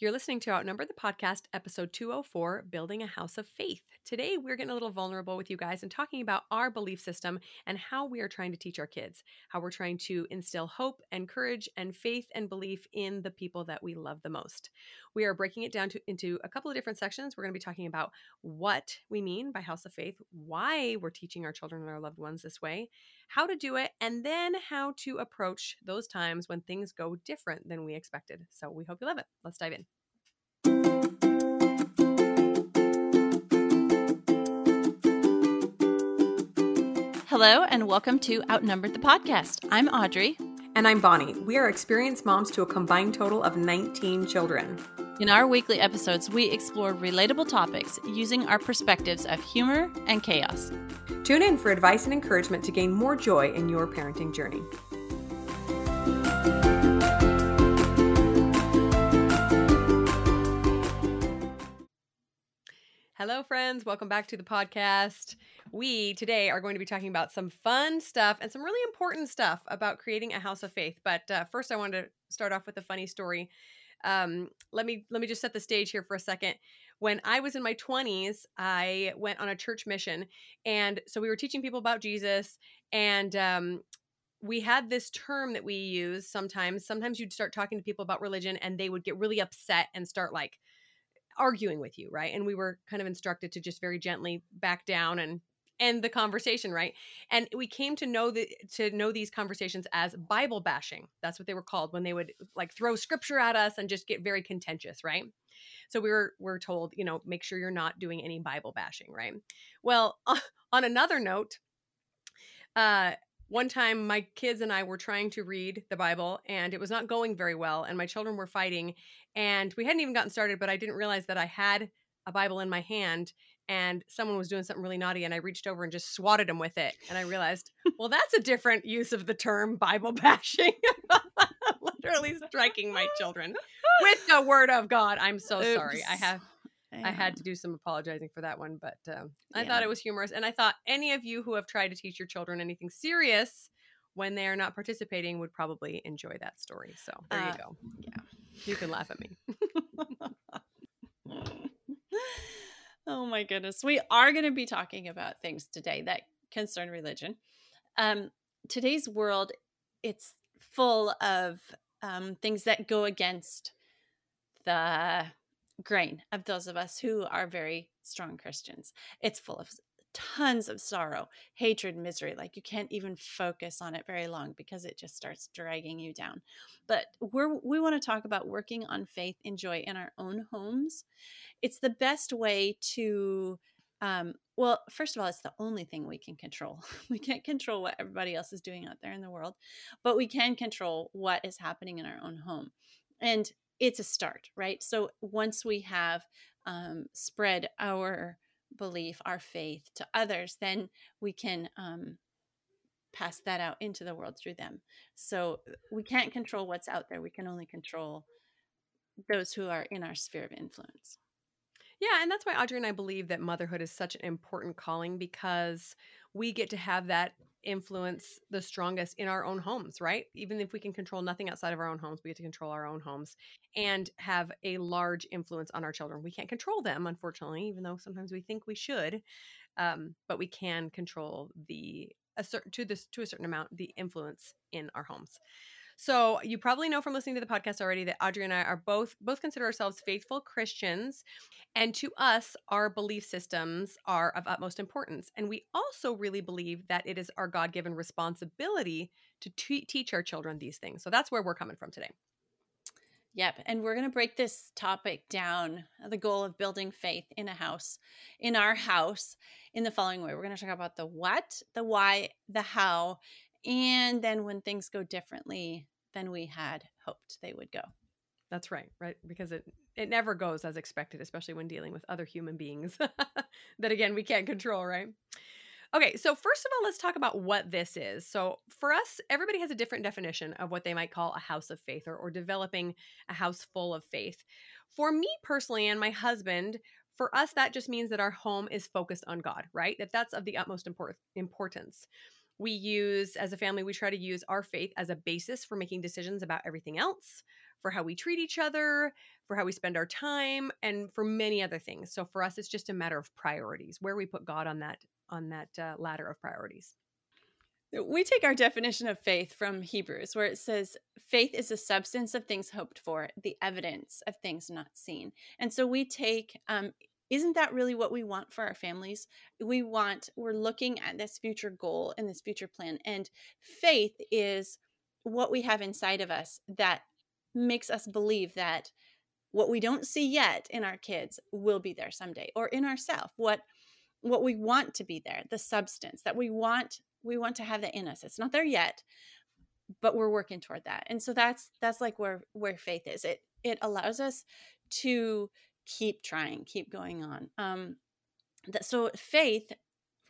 You're listening to Outnumbered the Podcast, episode 204 Building a House of Faith. Today, we're getting a little vulnerable with you guys and talking about our belief system and how we are trying to teach our kids, how we're trying to instill hope and courage and faith and belief in the people that we love the most. We are breaking it down to, into a couple of different sections. We're going to be talking about what we mean by House of Faith, why we're teaching our children and our loved ones this way, how to do it, and then how to approach those times when things go different than we expected. So we hope you love it. Let's dive in. Hello, and welcome to Outnumbered the Podcast. I'm Audrey. And I'm Bonnie. We are experienced moms to a combined total of 19 children. In our weekly episodes, we explore relatable topics using our perspectives of humor and chaos. Tune in for advice and encouragement to gain more joy in your parenting journey. Hello, friends. Welcome back to the podcast. We today are going to be talking about some fun stuff and some really important stuff about creating a house of faith. But uh, first, I wanted to start off with a funny story. Um, let me let me just set the stage here for a second. When I was in my 20s, I went on a church mission, and so we were teaching people about Jesus, and um, we had this term that we use sometimes. Sometimes you'd start talking to people about religion, and they would get really upset and start like arguing with you, right? And we were kind of instructed to just very gently back down and end the conversation, right? And we came to know the to know these conversations as Bible bashing. That's what they were called when they would like throw scripture at us and just get very contentious, right? So we were we're told, you know, make sure you're not doing any Bible bashing, right? Well, on another note, uh one time my kids and I were trying to read the Bible and it was not going very well and my children were fighting and we hadn't even gotten started, but I didn't realize that I had a Bible in my hand and someone was doing something really naughty and I reached over and just swatted him with it. And I realized, well, that's a different use of the term Bible bashing. Literally striking my children with the word of God. I'm so Oops. sorry. I have I had to do some apologizing for that one, but um, I yeah. thought it was humorous. And I thought any of you who have tried to teach your children anything serious when they are not participating would probably enjoy that story. So there uh, you go. Yeah. You can laugh at me. oh my goodness. We are going to be talking about things today that concern religion. Um, today's world, it's full of um, things that go against the grain of those of us who are very strong Christians. It's full of tons of sorrow, hatred, misery. Like you can't even focus on it very long because it just starts dragging you down. But we're we want to talk about working on faith and joy in our own homes. It's the best way to um, well, first of all, it's the only thing we can control. We can't control what everybody else is doing out there in the world, but we can control what is happening in our own home. And it's a start, right? So once we have um, spread our belief, our faith to others, then we can um, pass that out into the world through them. So we can't control what's out there. We can only control those who are in our sphere of influence. Yeah, and that's why Audrey and I believe that motherhood is such an important calling because we get to have that influence the strongest in our own homes, right? Even if we can control nothing outside of our own homes, we get to control our own homes and have a large influence on our children. We can't control them, unfortunately, even though sometimes we think we should, um, but we can control the a certain to this to a certain amount the influence in our homes. So you probably know from listening to the podcast already that Audrey and I are both both consider ourselves faithful Christians, and to us, our belief systems are of utmost importance. And we also really believe that it is our God given responsibility to teach our children these things. So that's where we're coming from today. Yep. And we're going to break this topic down uh, the goal of building faith in a house, in our house, in the following way. We're going to talk about the what, the why, the how, and then when things go differently than we had hoped they would go. That's right, right? Because it it never goes as expected, especially when dealing with other human beings that again we can't control, right? Okay, so first of all, let's talk about what this is. So, for us, everybody has a different definition of what they might call a house of faith or, or developing a house full of faith. For me personally and my husband, for us, that just means that our home is focused on God, right? That that's of the utmost import- importance we use as a family we try to use our faith as a basis for making decisions about everything else for how we treat each other, for how we spend our time, and for many other things. So for us, it's just a matter of priorities, where we put God on that on that uh, ladder of priorities. We take our definition of faith from Hebrews, where it says, faith is the substance of things hoped for, the evidence of things not seen. And so we take, um, isn't that really what we want for our families? We want, we're looking at this future goal and this future plan. And faith is what we have inside of us that makes us believe that what we don't see yet in our kids will be there someday or in ourselves what what we want to be there the substance that we want we want to have that in us it's not there yet but we're working toward that and so that's that's like where where faith is it it allows us to keep trying keep going on um that so faith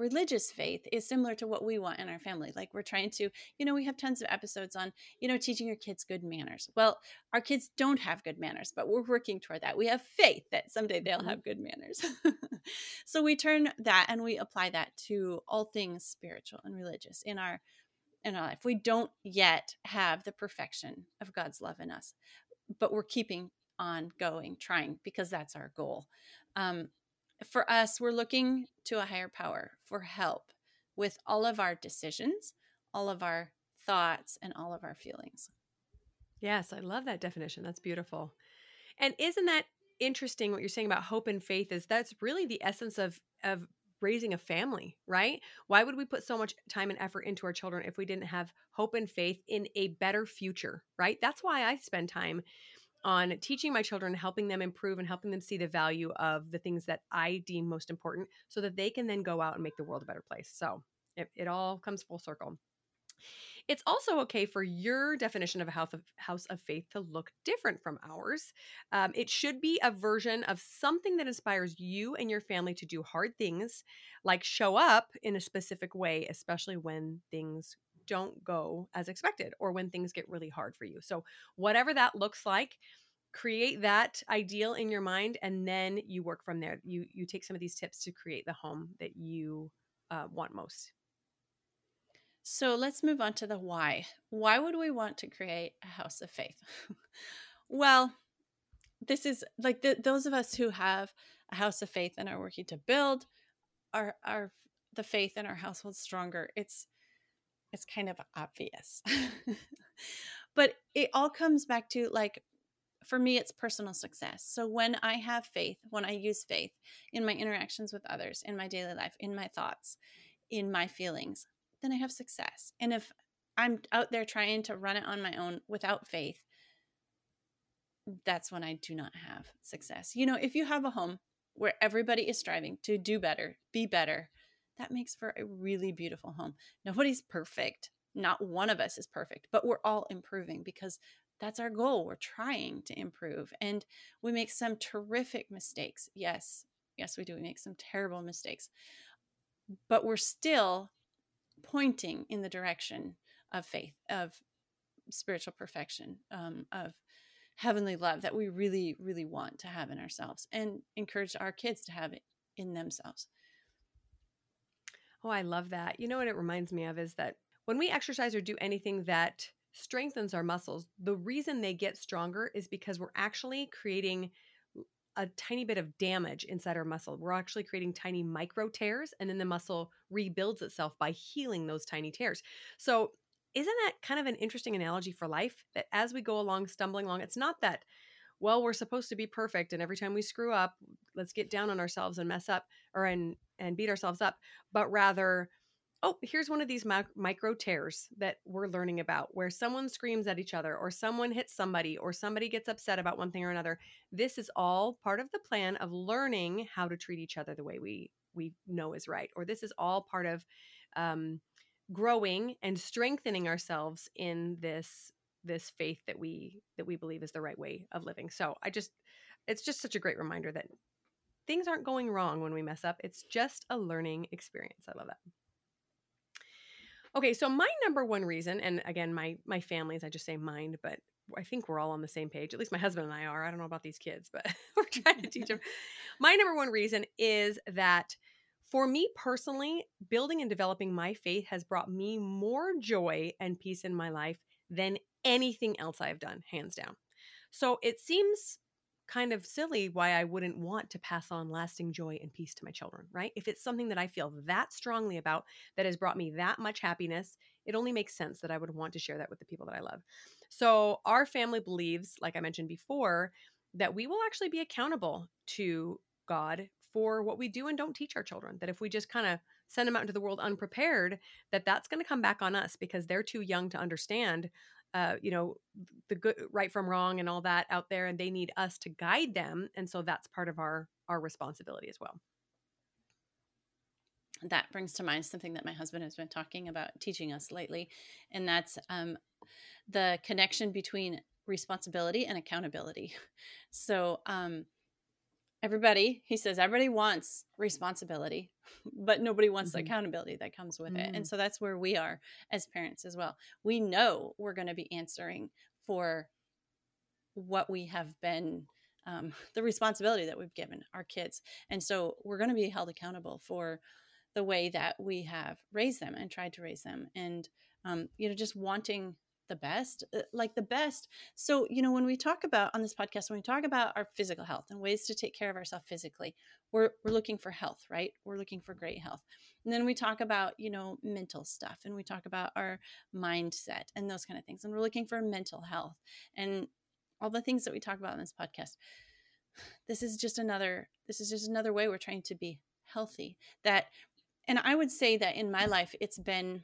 religious faith is similar to what we want in our family. Like we're trying to, you know, we have tons of episodes on, you know, teaching your kids good manners. Well, our kids don't have good manners, but we're working toward that. We have faith that someday they'll mm-hmm. have good manners. so we turn that and we apply that to all things spiritual and religious in our in our life. We don't yet have the perfection of God's love in us, but we're keeping on going, trying because that's our goal. Um, for us, we're looking to a higher power for help with all of our decisions, all of our thoughts, and all of our feelings. Yes, I love that definition. That's beautiful. And isn't that interesting what you're saying about hope and faith is that's really the essence of of raising a family, right? Why would we put so much time and effort into our children if we didn't have hope and faith in a better future, right? That's why I spend time on teaching my children, helping them improve and helping them see the value of the things that I deem most important so that they can then go out and make the world a better place. So it, it all comes full circle. It's also okay for your definition of a house of, house of faith to look different from ours. Um, it should be a version of something that inspires you and your family to do hard things, like show up in a specific way, especially when things don't go as expected or when things get really hard for you. So, whatever that looks like, create that ideal in your mind and then you work from there. You you take some of these tips to create the home that you uh, want most. So, let's move on to the why. Why would we want to create a house of faith? well, this is like the, those of us who have a house of faith and are working to build our our the faith in our household stronger. It's it's kind of obvious. but it all comes back to like for me it's personal success. So when I have faith, when I use faith in my interactions with others, in my daily life, in my thoughts, in my feelings, then I have success. And if I'm out there trying to run it on my own without faith, that's when I do not have success. You know, if you have a home where everybody is striving to do better, be better, that makes for a really beautiful home. Nobody's perfect. Not one of us is perfect, but we're all improving because that's our goal. We're trying to improve and we make some terrific mistakes. Yes, yes, we do. We make some terrible mistakes, but we're still pointing in the direction of faith, of spiritual perfection, um, of heavenly love that we really, really want to have in ourselves and encourage our kids to have it in themselves. Oh, I love that. You know what it reminds me of is that when we exercise or do anything that strengthens our muscles, the reason they get stronger is because we're actually creating a tiny bit of damage inside our muscle. We're actually creating tiny micro tears, and then the muscle rebuilds itself by healing those tiny tears. So, isn't that kind of an interesting analogy for life? That as we go along, stumbling along, it's not that well we're supposed to be perfect and every time we screw up let's get down on ourselves and mess up or and and beat ourselves up but rather oh here's one of these micro tears that we're learning about where someone screams at each other or someone hits somebody or somebody gets upset about one thing or another. This is all part of the plan of learning how to treat each other the way we we know is right or this is all part of um, growing and strengthening ourselves in this this faith that we that we believe is the right way of living. So I just it's just such a great reminder that things aren't going wrong when we mess up. It's just a learning experience. I love that. Okay, so my number one reason, and again, my my family's I just say mind, but I think we're all on the same page. At least my husband and I are. I don't know about these kids, but we're trying to teach them. My number one reason is that for me personally, building and developing my faith has brought me more joy and peace in my life than anything else I've done, hands down. So it seems kind of silly why I wouldn't want to pass on lasting joy and peace to my children, right? If it's something that I feel that strongly about that has brought me that much happiness, it only makes sense that I would want to share that with the people that I love. So our family believes, like I mentioned before, that we will actually be accountable to God for what we do and don't teach our children. That if we just kind of send them out into the world unprepared, that that's going to come back on us because they're too young to understand uh, you know the good right from wrong and all that out there and they need us to guide them and so that's part of our our responsibility as well. That brings to mind something that my husband has been talking about teaching us lately and that's um, the connection between responsibility and accountability. So um, everybody he says everybody wants responsibility but nobody wants mm-hmm. the accountability that comes with mm-hmm. it and mm. so that's where we are as parents as well we know we're going to be answering for what we have been um, the responsibility that we've given our kids and so we're going to be held accountable for the way that we have raised them and tried to raise them and um, you know just wanting the best, uh, like the best. So, you know, when we talk about on this podcast, when we talk about our physical health and ways to take care of ourselves physically, we're, we're looking for health, right? We're looking for great health. And then we talk about, you know, mental stuff and we talk about our mindset and those kind of things. And we're looking for mental health and all the things that we talk about in this podcast. This is just another, this is just another way we're trying to be healthy. That, and I would say that in my life, it's been,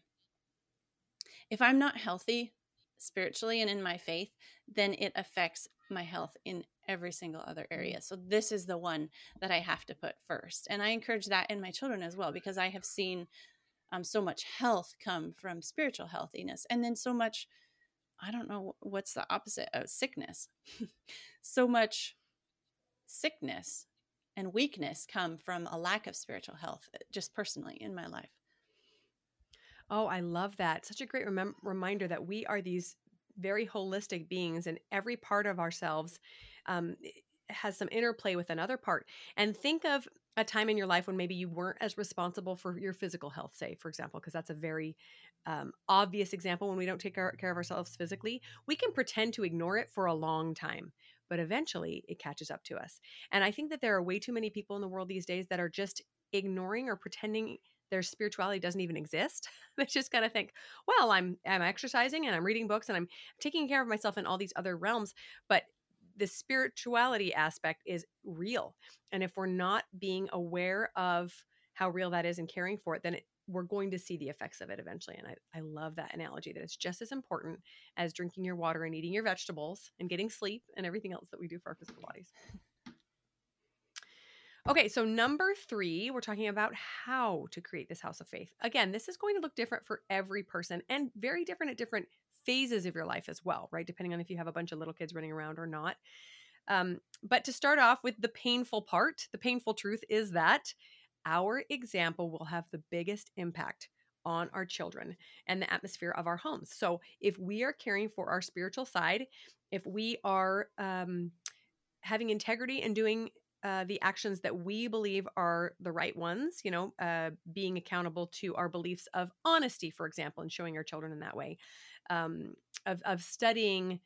if I'm not healthy, spiritually and in my faith, then it affects my health in every single other mm. area. So this is the one that I have to put first. And I encourage that in my children as well because I have seen um, so much health come from spiritual healthiness and then so much I don't know what's the opposite of sickness. so much sickness and weakness come from a lack of spiritual health uh, just personally in my life. Oh, I love that. Such a great remem- reminder that we are these very holistic beings and every part of ourselves um, has some interplay with another part. And think of a time in your life when maybe you weren't as responsible for your physical health, say, for example, because that's a very um, obvious example when we don't take care, care of ourselves physically. We can pretend to ignore it for a long time, but eventually it catches up to us. And I think that there are way too many people in the world these days that are just ignoring or pretending their spirituality doesn't even exist. they just kind of think, well, I'm I'm exercising and I'm reading books and I'm taking care of myself in all these other realms, but the spirituality aspect is real. And if we're not being aware of how real that is and caring for it, then it, we're going to see the effects of it eventually. And I, I love that analogy that it's just as important as drinking your water and eating your vegetables and getting sleep and everything else that we do for our physical bodies. Okay, so number three, we're talking about how to create this house of faith. Again, this is going to look different for every person and very different at different phases of your life as well, right? Depending on if you have a bunch of little kids running around or not. Um, but to start off with the painful part, the painful truth is that our example will have the biggest impact on our children and the atmosphere of our homes. So if we are caring for our spiritual side, if we are um, having integrity and doing uh, the actions that we believe are the right ones, you know, uh, being accountable to our beliefs of honesty, for example, and showing our children in that way, um, of, of studying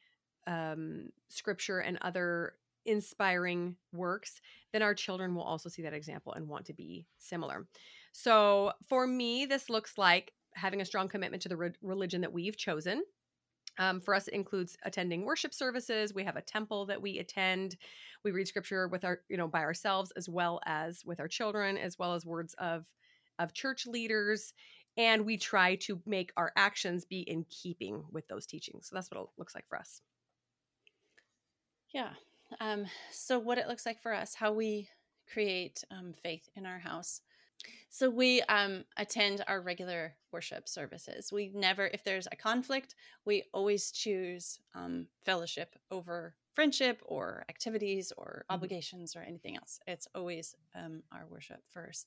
um, scripture and other inspiring works, then our children will also see that example and want to be similar. So for me, this looks like having a strong commitment to the re- religion that we've chosen. Um, for us, it includes attending worship services. We have a temple that we attend. We read scripture with our, you know, by ourselves as well as with our children, as well as words of of church leaders. And we try to make our actions be in keeping with those teachings. So that's what it looks like for us. Yeah. Um, so what it looks like for us, how we create um, faith in our house. So we um, attend our regular worship services. We never, if there's a conflict, we always choose um, fellowship over friendship or activities or mm-hmm. obligations or anything else. It's always um, our worship first.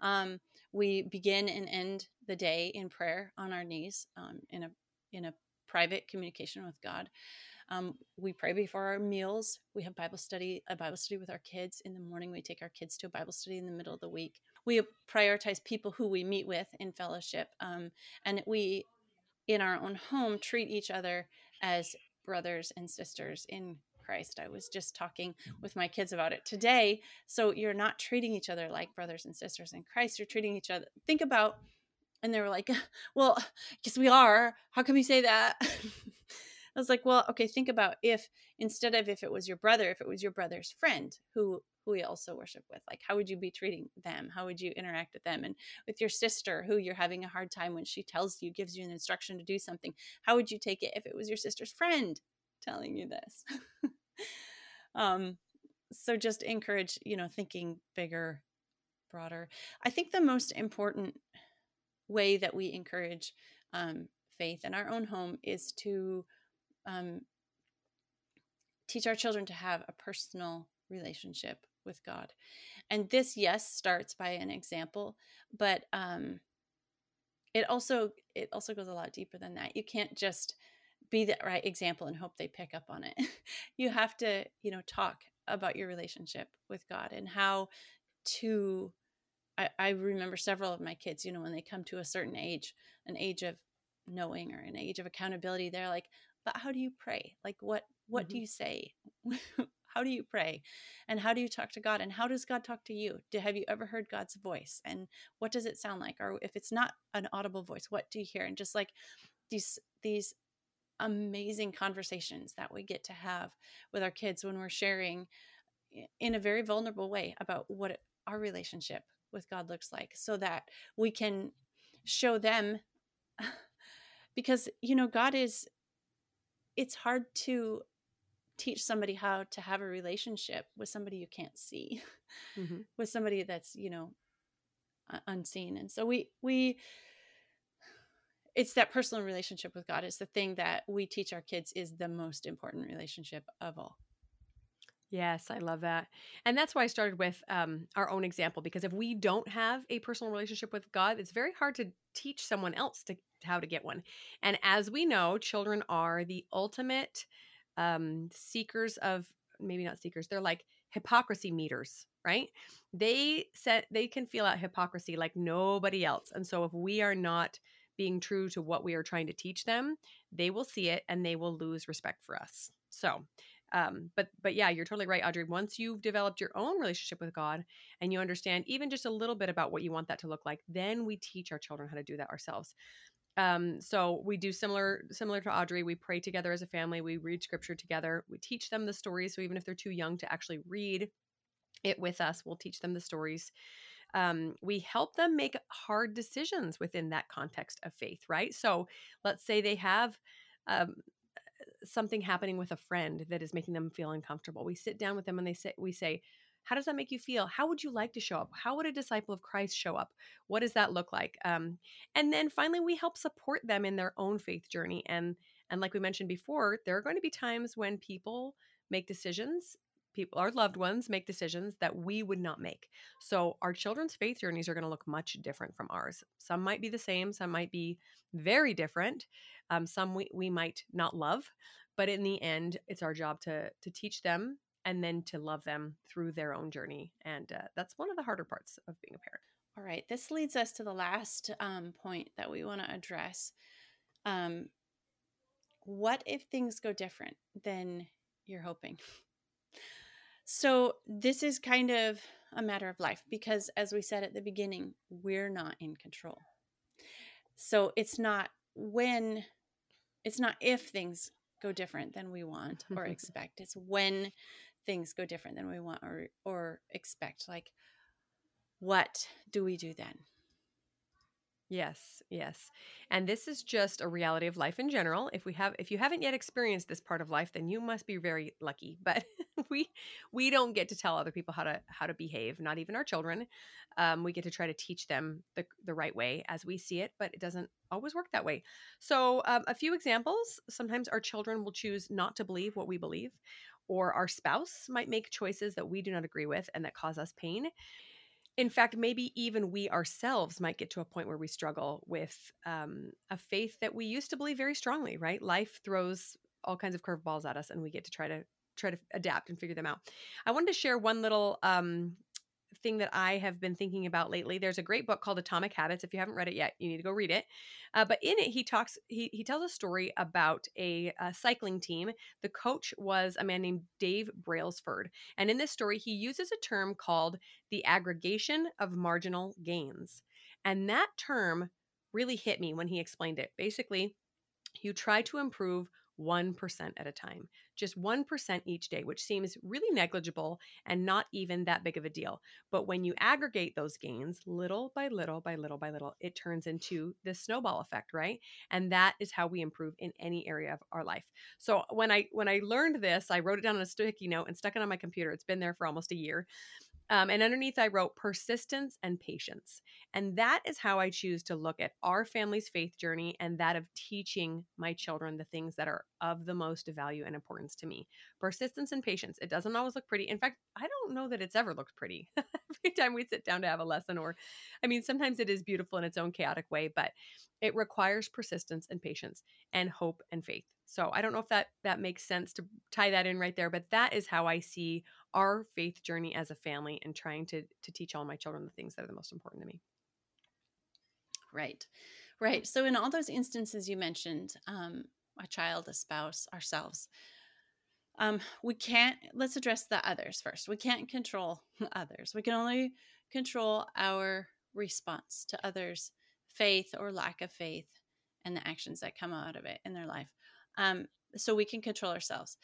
Um, we begin and end the day in prayer on our knees um, in a in a private communication with God. Um, we pray before our meals. We have Bible study, a Bible study with our kids in the morning. We take our kids to a Bible study in the middle of the week. We prioritize people who we meet with in fellowship, um, and we, in our own home, treat each other as brothers and sisters in Christ. I was just talking with my kids about it today. So you're not treating each other like brothers and sisters in Christ. You're treating each other. Think about, and they were like, well, yes, we are. How can we say that? I was like, well, okay, think about if instead of if it was your brother, if it was your brother's friend who who we also worship with, like how would you be treating them? How would you interact with them? And with your sister who you're having a hard time when she tells you, gives you an instruction to do something, how would you take it if it was your sister's friend telling you this? um, so just encourage, you know, thinking bigger, broader. I think the most important way that we encourage um, faith in our own home is to um, teach our children to have a personal relationship with God. And this, yes, starts by an example, but um, it also it also goes a lot deeper than that. You can't just be the right example and hope they pick up on it. you have to, you know, talk about your relationship with God and how to I, I remember several of my kids, you know, when they come to a certain age, an age of knowing or an age of accountability, they're like, but how do you pray? Like what what mm-hmm. do you say? how do you pray? And how do you talk to God? And how does God talk to you? Do, have you ever heard God's voice? And what does it sound like? Or if it's not an audible voice, what do you hear? And just like these these amazing conversations that we get to have with our kids when we're sharing in a very vulnerable way about what our relationship with God looks like so that we can show them because you know God is it's hard to teach somebody how to have a relationship with somebody you can't see mm-hmm. with somebody that's you know unseen and so we we it's that personal relationship with god is the thing that we teach our kids is the most important relationship of all Yes, I love that. And that's why I started with um, our own example because if we don't have a personal relationship with God, it's very hard to teach someone else to how to get one. And as we know, children are the ultimate um, seekers of maybe not seekers, they're like hypocrisy meters, right? They set they can feel out hypocrisy like nobody else. And so if we are not being true to what we are trying to teach them, they will see it and they will lose respect for us. So um, but but yeah, you're totally right, Audrey. Once you've developed your own relationship with God and you understand even just a little bit about what you want that to look like, then we teach our children how to do that ourselves. Um, so we do similar similar to Audrey. We pray together as a family. We read scripture together. We teach them the stories. So even if they're too young to actually read it with us, we'll teach them the stories. Um, we help them make hard decisions within that context of faith, right? So let's say they have um, something happening with a friend that is making them feel uncomfortable. We sit down with them and they say, we say, how does that make you feel? How would you like to show up? How would a disciple of Christ show up? What does that look like? Um, and then finally, we help support them in their own faith journey. And and like we mentioned before, there are going to be times when people make decisions people our loved ones make decisions that we would not make so our children's faith journeys are going to look much different from ours some might be the same some might be very different um, some we, we might not love but in the end it's our job to to teach them and then to love them through their own journey and uh, that's one of the harder parts of being a parent all right this leads us to the last um, point that we want to address um, what if things go different than you're hoping so this is kind of a matter of life because as we said at the beginning we're not in control so it's not when it's not if things go different than we want or expect. It's when things go different than we want or or expect. Like what do we do then? Yes, yes. And this is just a reality of life in general. If we have if you haven't yet experienced this part of life, then you must be very lucky. But we we don't get to tell other people how to how to behave, not even our children. Um, we get to try to teach them the the right way as we see it, but it doesn't always work that way. So, um, a few examples. Sometimes our children will choose not to believe what we believe, or our spouse might make choices that we do not agree with and that cause us pain in fact, maybe even we ourselves might get to a point where we struggle with um, a faith that we used to believe very strongly. Right? Life throws all kinds of curveballs at us, and we get to try to try to adapt and figure them out. I wanted to share one little um, thing that I have been thinking about lately. There's a great book called Atomic Habits. If you haven't read it yet, you need to go read it. Uh, but in it, he talks, he, he tells a story about a, a, cycling team. The coach was a man named Dave Brailsford. And in this story, he uses a term called the aggregation of marginal gains. And that term really hit me when he explained it. Basically, you try to improve 1% at a time, just 1% each day, which seems really negligible and not even that big of a deal. But when you aggregate those gains little by little by little by little, it turns into this snowball effect, right? And that is how we improve in any area of our life. So when I when I learned this, I wrote it down on a sticky note and stuck it on my computer. It's been there for almost a year. Um, and underneath, I wrote persistence and patience. And that is how I choose to look at our family's faith journey and that of teaching my children the things that are of the most value and importance to me. Persistence and patience. It doesn't always look pretty. In fact, I don't know that it's ever looked pretty every time we sit down to have a lesson, or I mean, sometimes it is beautiful in its own chaotic way, but it requires persistence and patience and hope and faith. So I don't know if that that makes sense to tie that in right there, but that is how I see our faith journey as a family and trying to to teach all my children the things that are the most important to me. Right, right. So in all those instances you mentioned, um, a child, a spouse, ourselves, um, we can't. Let's address the others first. We can't control others. We can only control our response to others' faith or lack of faith and the actions that come out of it in their life. Um, so we can control ourselves.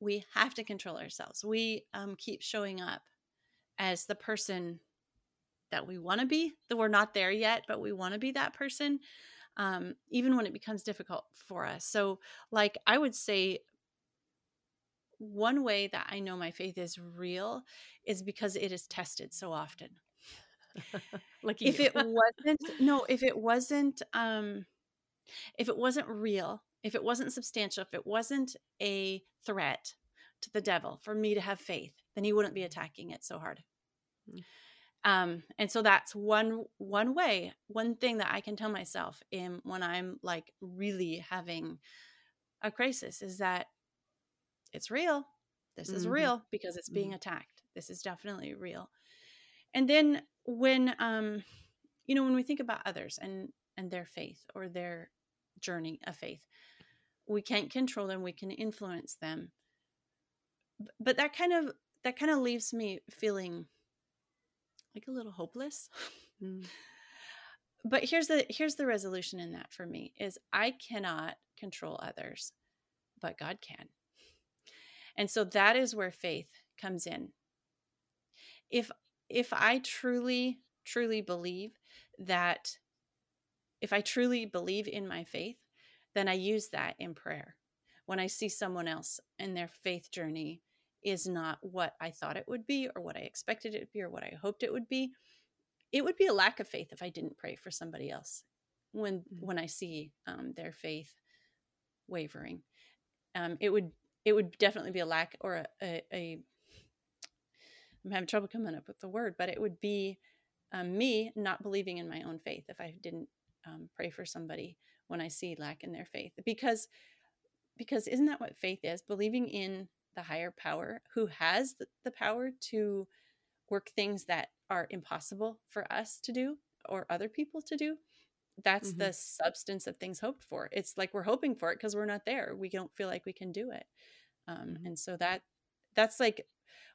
We have to control ourselves. We um, keep showing up as the person that we want to be, that we're not there yet, but we want to be that person, um, even when it becomes difficult for us. So, like, I would say one way that I know my faith is real is because it is tested so often. like if it wasn't no, if it wasn't um if it wasn't real, if it wasn't substantial, if it wasn't a threat to the devil for me to have faith, then he wouldn't be attacking it so hard. Mm-hmm. Um, and so that's one one way, one thing that I can tell myself in when I'm like really having a crisis is that it's real. This is mm-hmm. real because it's being mm-hmm. attacked. This is definitely real. And then when um you know when we think about others and and their faith or their journey of faith we can't control them we can influence them. But that kind of that kind of leaves me feeling like a little hopeless. Mm. but here's the here's the resolution in that for me is i cannot control others but god can. And so that is where faith comes in. If if i truly truly believe that if i truly believe in my faith then I use that in prayer. When I see someone else and their faith journey is not what I thought it would be or what I expected it to be or what I hoped it would be, it would be a lack of faith if I didn't pray for somebody else when mm-hmm. when I see um, their faith wavering. Um, it would it would definitely be a lack or a, a, a I'm having trouble coming up with the word, but it would be um, me not believing in my own faith if I didn't um, pray for somebody when I see lack in their faith. Because because isn't that what faith is? Believing in the higher power who has the, the power to work things that are impossible for us to do or other people to do. That's mm-hmm. the substance of things hoped for. It's like we're hoping for it because we're not there. We don't feel like we can do it. Um, mm-hmm. And so that that's like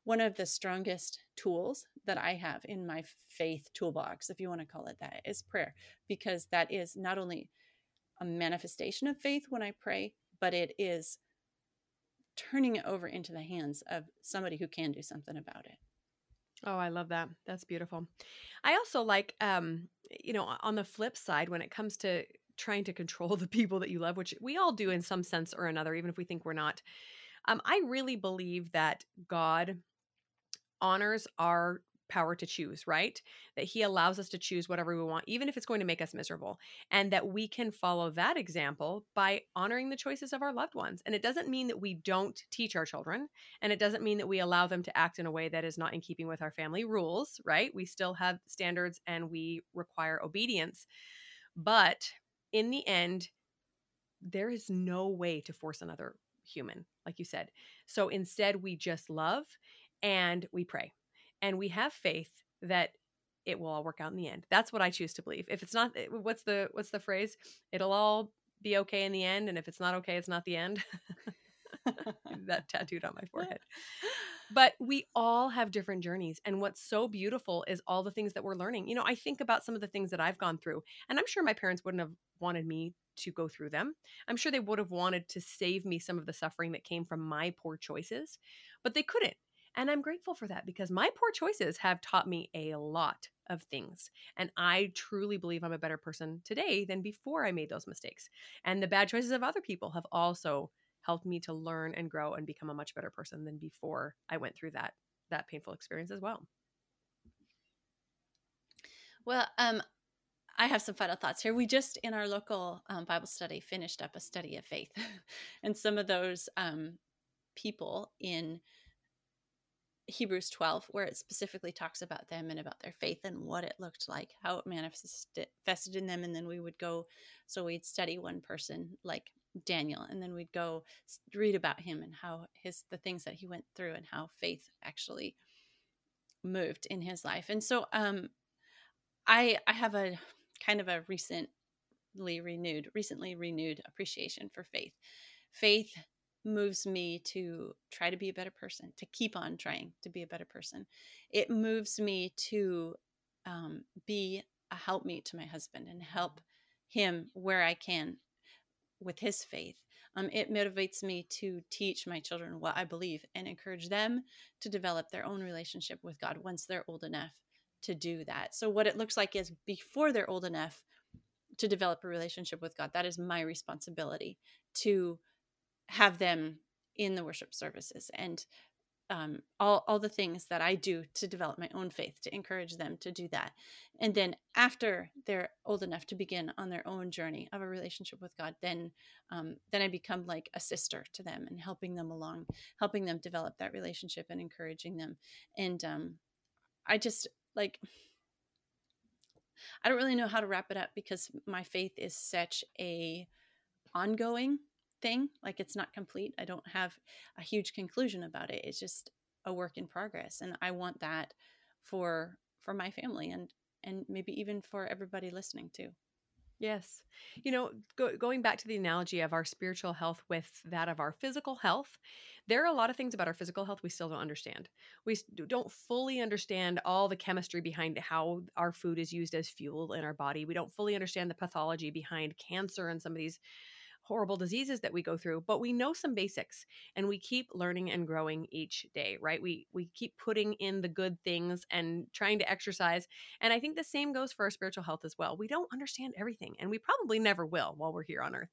one of the strongest tools that I have in my faith toolbox, if you want to call it that, is prayer, because that is not only a manifestation of faith when I pray, but it is turning it over into the hands of somebody who can do something about it. Oh, I love that. That's beautiful. I also like um you know, on the flip side when it comes to trying to control the people that you love, which we all do in some sense or another even if we think we're not. Um I really believe that God honors our power to choose, right? That he allows us to choose whatever we want, even if it's going to make us miserable. And that we can follow that example by honoring the choices of our loved ones. And it doesn't mean that we don't teach our children. And it doesn't mean that we allow them to act in a way that is not in keeping with our family rules, right? We still have standards and we require obedience. But in the end, there is no way to force another human, like you said. So instead, we just love and we pray and we have faith that it will all work out in the end. That's what I choose to believe. If it's not eh, what's the what's the phrase? It'll all be okay in the end and if it's not okay, it's not the end. that tattooed on my forehead. But we all have different journeys. And what's so beautiful is all the things that we're learning. You know, I think about some of the things that I've gone through, and I'm sure my parents wouldn't have wanted me to go through them. I'm sure they would have wanted to save me some of the suffering that came from my poor choices, but they couldn't. And I'm grateful for that because my poor choices have taught me a lot of things. And I truly believe I'm a better person today than before I made those mistakes. And the bad choices of other people have also helped me to learn and grow and become a much better person than before I went through that that painful experience as well. Well, um, I have some final thoughts here. We just in our local um, Bible study finished up a study of faith, and some of those um, people in Hebrews 12, where it specifically talks about them and about their faith and what it looked like, how it manifested in them. And then we would go, so we'd study one person like Daniel, and then we'd go read about him and how his the things that he went through and how faith actually moved in his life. And so, um, I I have a kind of a recently renewed, recently renewed appreciation for faith. Faith moves me to try to be a better person, to keep on trying to be a better person. It moves me to um, be a helpmeet to my husband and help him where I can with his faith. Um, it motivates me to teach my children what I believe and encourage them to develop their own relationship with God once they're old enough to do that. So, what it looks like is before they're old enough to develop a relationship with God, that is my responsibility to have them in the worship services and um, all, all the things that I do to develop my own faith, to encourage them to do that. And then after they're old enough to begin on their own journey of a relationship with God, then um, then I become like a sister to them and helping them along, helping them develop that relationship and encouraging them. And um, I just like I don't really know how to wrap it up because my faith is such a ongoing thing. Like it's not complete. I don't have a huge conclusion about it. It's just a work in progress. And I want that for for my family and and maybe even for everybody listening too. Yes. You know, go, going back to the analogy of our spiritual health with that of our physical health, there are a lot of things about our physical health we still don't understand. We don't fully understand all the chemistry behind how our food is used as fuel in our body. We don't fully understand the pathology behind cancer and some of these horrible diseases that we go through but we know some basics and we keep learning and growing each day right? We we keep putting in the good things and trying to exercise and i think the same goes for our spiritual health as well. We don't understand everything and we probably never will while we're here on earth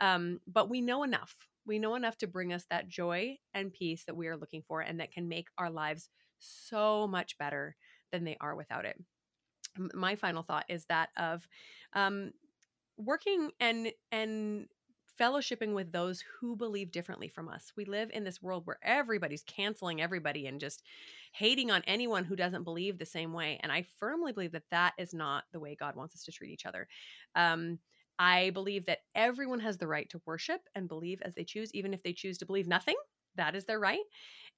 um, but we know enough. We know enough to bring us that joy and peace that we are looking for and that can make our lives so much better than they are without it. My final thought is that of um, working and and fellowshipping with those who believe differently from us. We live in this world where everybody's canceling everybody and just hating on anyone who doesn't believe the same way. And I firmly believe that that is not the way God wants us to treat each other. Um, I believe that everyone has the right to worship and believe as they choose, even if they choose to believe nothing. That is their right.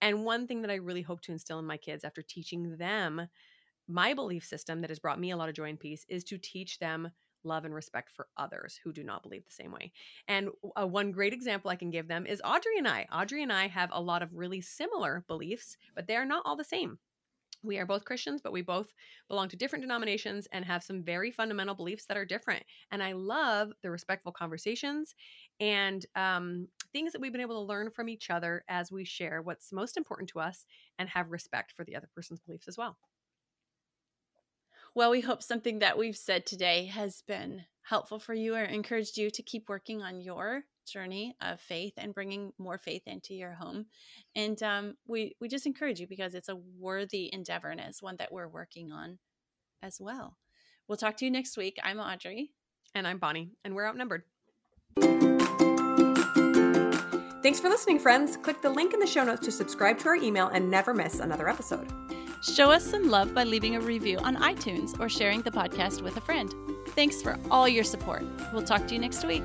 And one thing that I really hope to instill in my kids after teaching them my belief system that has brought me a lot of joy and peace is to teach them love and respect for others who do not believe the same way. And uh, one great example I can give them is Audrey and I. Audrey and I have a lot of really similar beliefs, but they are not all the same. We are both Christians, but we both belong to different denominations and have some very fundamental beliefs that are different. And I love the respectful conversations and um, things that we've been able to learn from each other as we share what's most important to us and have respect for the other person's beliefs as well. Well, we hope something that we've said today has been helpful for you or encouraged you to keep working on your journey of faith and bringing more faith into your home. And um, we we just encourage you because it's a worthy endeavor and it's one that we're working on as well. We'll talk to you next week. I'm Audrey. And I'm Bonnie, and we're outnumbered. Thanks for listening, friends. Click the link in the show notes to subscribe to our email and never miss another episode. Show us some love by leaving a review on iTunes or sharing the podcast with a friend. Thanks for all your support. We'll talk to you next week.